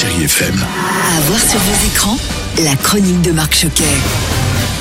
Chérie. À voir sur vos écrans, la chronique de Marc Choquet.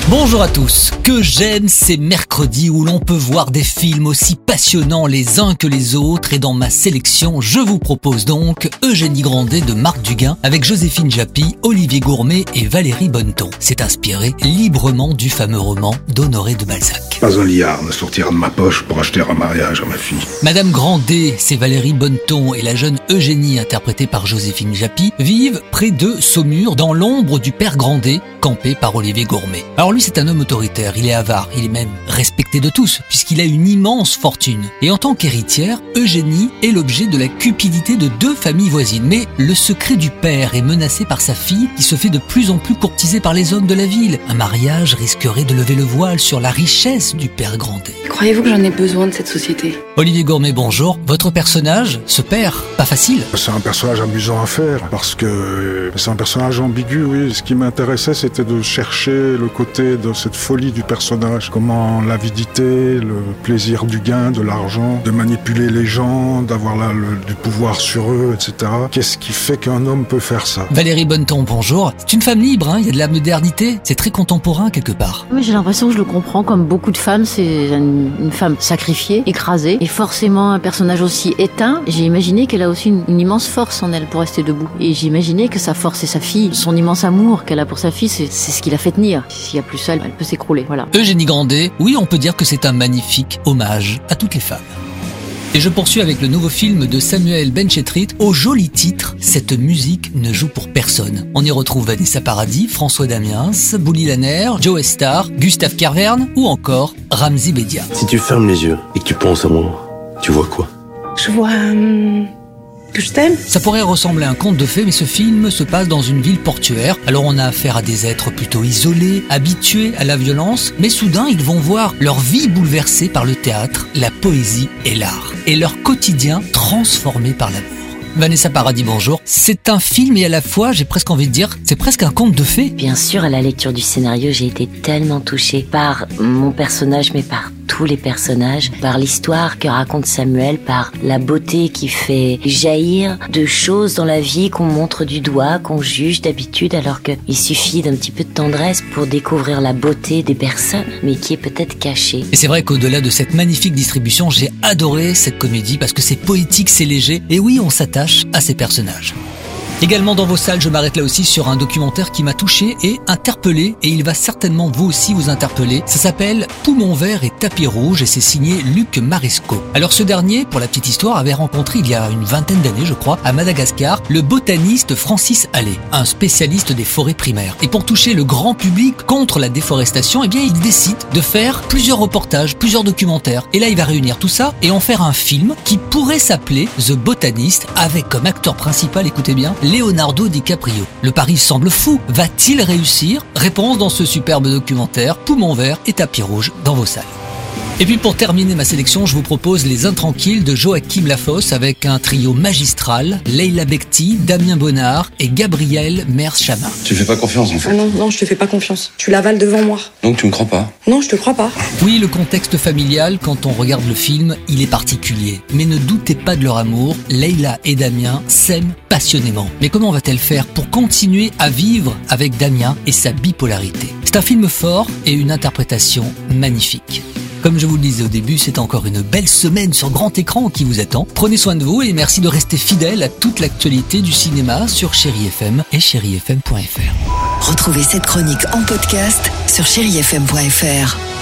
Bonjour à tous. Que j'aime ces mercredis où l'on peut voir des films aussi passionnants les uns que les autres et dans ma sélection, je vous propose donc Eugénie Grandet de Marc Duguin avec Joséphine Japy, Olivier Gourmet et Valérie Bonneton. C'est inspiré librement du fameux roman d'Honoré de Balzac. Pas un liard ne sortira de ma poche pour acheter un mariage à ma fille. Madame Grandet, c'est Valérie Bonneton et la jeune Eugénie interprétée par Joséphine Japy vivent près de Saumur dans l'ombre du père Grandet campé par Olivier Gourmet. Alors lui c'est un homme autoritaire, il est avare, il est même respecté de tous puisqu'il a une immense fortune. Et en tant qu'héritière, Eugénie est l'objet de la cupidité de deux familles voisines. Mais le secret du père est menacé par sa fille qui se fait de plus en plus courtisée par les hommes de la ville. Un mariage risquerait de lever le voile sur la richesse du père Grandet. Croyez-vous que j'en ai besoin de cette société? Olivier Gourmet, bonjour. Votre personnage, ce père, pas facile. C'est un personnage amusant à faire parce que c'est un personnage ambigu, oui. Ce qui m'intéressait, c'était de chercher le côté de cette folie du personnage. Comment l'avidité, le plaisir du gain, de l'argent, de manipuler les gens, d'avoir là le- du pouvoir sur eux, etc. Qu'est-ce qui fait qu'un homme peut faire ça? Valérie Bonneton, bonjour. C'est une femme libre, hein, il y a de la modernité, c'est très contemporain quelque part. Mais j'ai l'impression que je le comprends comme beaucoup de femmes, c'est une, une femme sacrifiée, écrasée, et forcément un personnage aussi éteint. J'ai imaginé qu'elle a aussi une, une immense force en elle pour rester debout. Et j'ai imaginé que sa force c'est sa fille, son immense amour qu'elle a pour sa fille, c'est c'est ce qui la fait tenir. S'il y a plus elle peut s'écrouler. Voilà. Eugénie Grandet, oui, on peut dire que c'est un magnifique hommage à toutes les femmes. Et je poursuis avec le nouveau film de Samuel Benchetrit au joli titre Cette musique ne joue pour personne. On y retrouve Vanessa Paradis, François Damiens, Bouli Lanner, Joe Star, Gustave Carverne ou encore Ramzi Bedia. Si tu fermes les yeux et que tu penses à moi, tu vois quoi? Je vois hum, que je t'aime. Ça pourrait ressembler à un conte de fées, mais ce film se passe dans une ville portuaire. Alors on a affaire à des êtres plutôt isolés, habitués à la violence, mais soudain ils vont voir leur vie bouleversée par le théâtre, la poésie et l'art, et leur quotidien transformé par l'amour. Vanessa Paradis, bonjour. C'est un film et à la fois, j'ai presque envie de dire, c'est presque un conte de fées. Bien sûr, à la lecture du scénario, j'ai été tellement touchée par mon personnage, mais par tous les personnages, par l'histoire que raconte Samuel, par la beauté qui fait jaillir de choses dans la vie qu'on montre du doigt, qu'on juge d'habitude, alors qu'il suffit d'un petit peu de tendresse pour découvrir la beauté des personnes, mais qui est peut-être cachée. Et c'est vrai qu'au-delà de cette magnifique distribution, j'ai adoré cette comédie parce que c'est poétique, c'est léger, et oui, on s'attache à ces personnages. Également dans vos salles, je m'arrête là aussi sur un documentaire qui m'a touché et interpellé, et il va certainement vous aussi vous interpeller. Ça s'appelle Poumon vert et tapis rouge, et c'est signé Luc Maresco. Alors ce dernier, pour la petite histoire, avait rencontré il y a une vingtaine d'années, je crois, à Madagascar, le botaniste Francis Allais, un spécialiste des forêts primaires. Et pour toucher le grand public contre la déforestation, eh bien il décide de faire plusieurs reportages, plusieurs documentaires. Et là, il va réunir tout ça et en faire un film qui pourrait s'appeler The Botanist, avec comme acteur principal, écoutez bien, Leonardo DiCaprio. Le pari semble fou. Va-t-il réussir? Réponse dans ce superbe documentaire, Poumon vert et tapis rouge dans vos salles. Et puis pour terminer ma sélection, je vous propose Les Intranquilles de Joachim Lafosse avec un trio magistral, Leila Bekti, Damien Bonnard et Gabriel Merschama. Tu fais pas confiance en Ah fait. non, non, je te fais pas confiance. Tu l'avales devant moi. Donc tu me crois pas. Non, je te crois pas. Oui, le contexte familial, quand on regarde le film, il est particulier. Mais ne doutez pas de leur amour, Leila et Damien s'aiment passionnément. Mais comment va-t-elle faire pour continuer à vivre avec Damien et sa bipolarité? C'est un film fort et une interprétation magnifique. Comme je vous le disais au début, c'est encore une belle semaine sur grand écran qui vous attend. Prenez soin de vous et merci de rester fidèle à toute l'actualité du cinéma sur Chéri FM et chérifm.fr. Retrouvez cette chronique en podcast sur chérifm.fr.